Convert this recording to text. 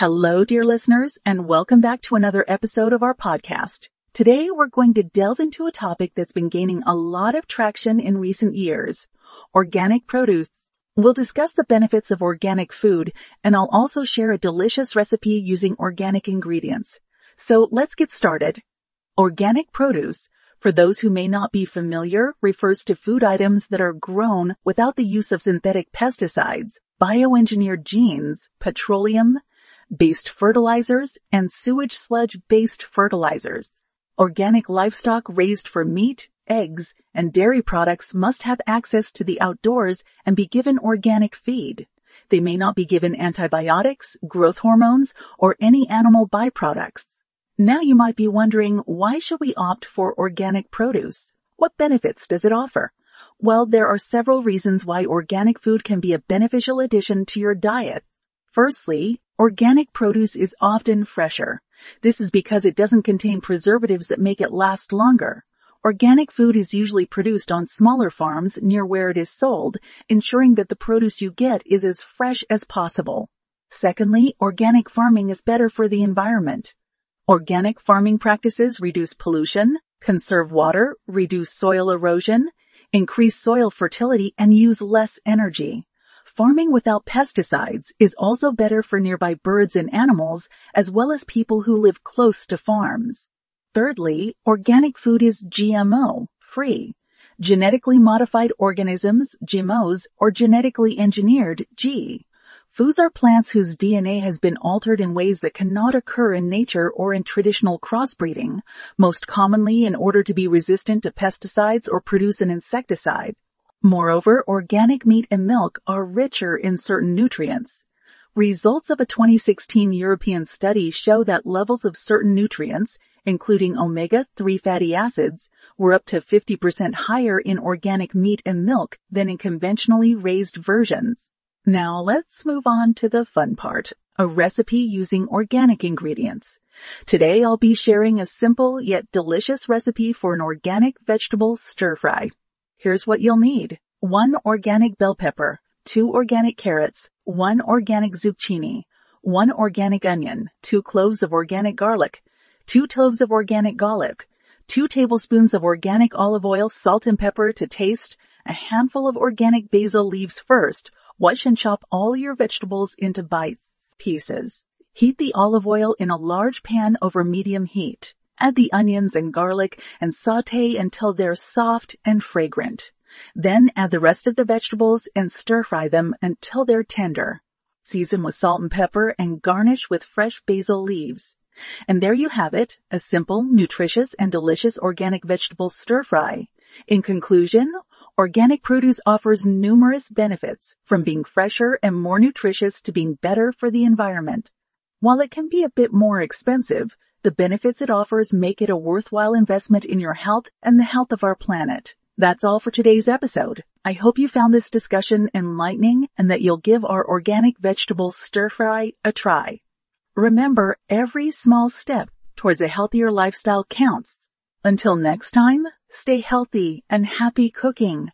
Hello, dear listeners, and welcome back to another episode of our podcast. Today, we're going to delve into a topic that's been gaining a lot of traction in recent years, organic produce. We'll discuss the benefits of organic food, and I'll also share a delicious recipe using organic ingredients. So let's get started. Organic produce, for those who may not be familiar, refers to food items that are grown without the use of synthetic pesticides, bioengineered genes, petroleum, based fertilizers, and sewage sludge based fertilizers. Organic livestock raised for meat, eggs, and dairy products must have access to the outdoors and be given organic feed. They may not be given antibiotics, growth hormones, or any animal byproducts. Now you might be wondering, why should we opt for organic produce? What benefits does it offer? Well, there are several reasons why organic food can be a beneficial addition to your diet. Firstly, Organic produce is often fresher. This is because it doesn't contain preservatives that make it last longer. Organic food is usually produced on smaller farms near where it is sold, ensuring that the produce you get is as fresh as possible. Secondly, organic farming is better for the environment. Organic farming practices reduce pollution, conserve water, reduce soil erosion, increase soil fertility, and use less energy. Farming without pesticides is also better for nearby birds and animals as well as people who live close to farms. Thirdly, organic food is GMO free. Genetically modified organisms, GMOs, or genetically engineered, G. Foods are plants whose DNA has been altered in ways that cannot occur in nature or in traditional crossbreeding, most commonly in order to be resistant to pesticides or produce an insecticide. Moreover, organic meat and milk are richer in certain nutrients. Results of a 2016 European study show that levels of certain nutrients, including omega-3 fatty acids, were up to 50% higher in organic meat and milk than in conventionally raised versions. Now let's move on to the fun part, a recipe using organic ingredients. Today I'll be sharing a simple yet delicious recipe for an organic vegetable stir fry. Here's what you'll need. One organic bell pepper, two organic carrots, one organic zucchini, one organic onion, two cloves of organic garlic, two cloves of organic garlic, two tablespoons of organic olive oil, salt and pepper to taste, a handful of organic basil leaves first. Wash and chop all your vegetables into bites, pieces. Heat the olive oil in a large pan over medium heat. Add the onions and garlic and saute until they're soft and fragrant. Then add the rest of the vegetables and stir fry them until they're tender. Season with salt and pepper and garnish with fresh basil leaves. And there you have it, a simple, nutritious, and delicious organic vegetable stir fry. In conclusion, organic produce offers numerous benefits, from being fresher and more nutritious to being better for the environment. While it can be a bit more expensive, the benefits it offers make it a worthwhile investment in your health and the health of our planet. That's all for today's episode. I hope you found this discussion enlightening and that you'll give our organic vegetable stir fry a try. Remember, every small step towards a healthier lifestyle counts. Until next time, stay healthy and happy cooking.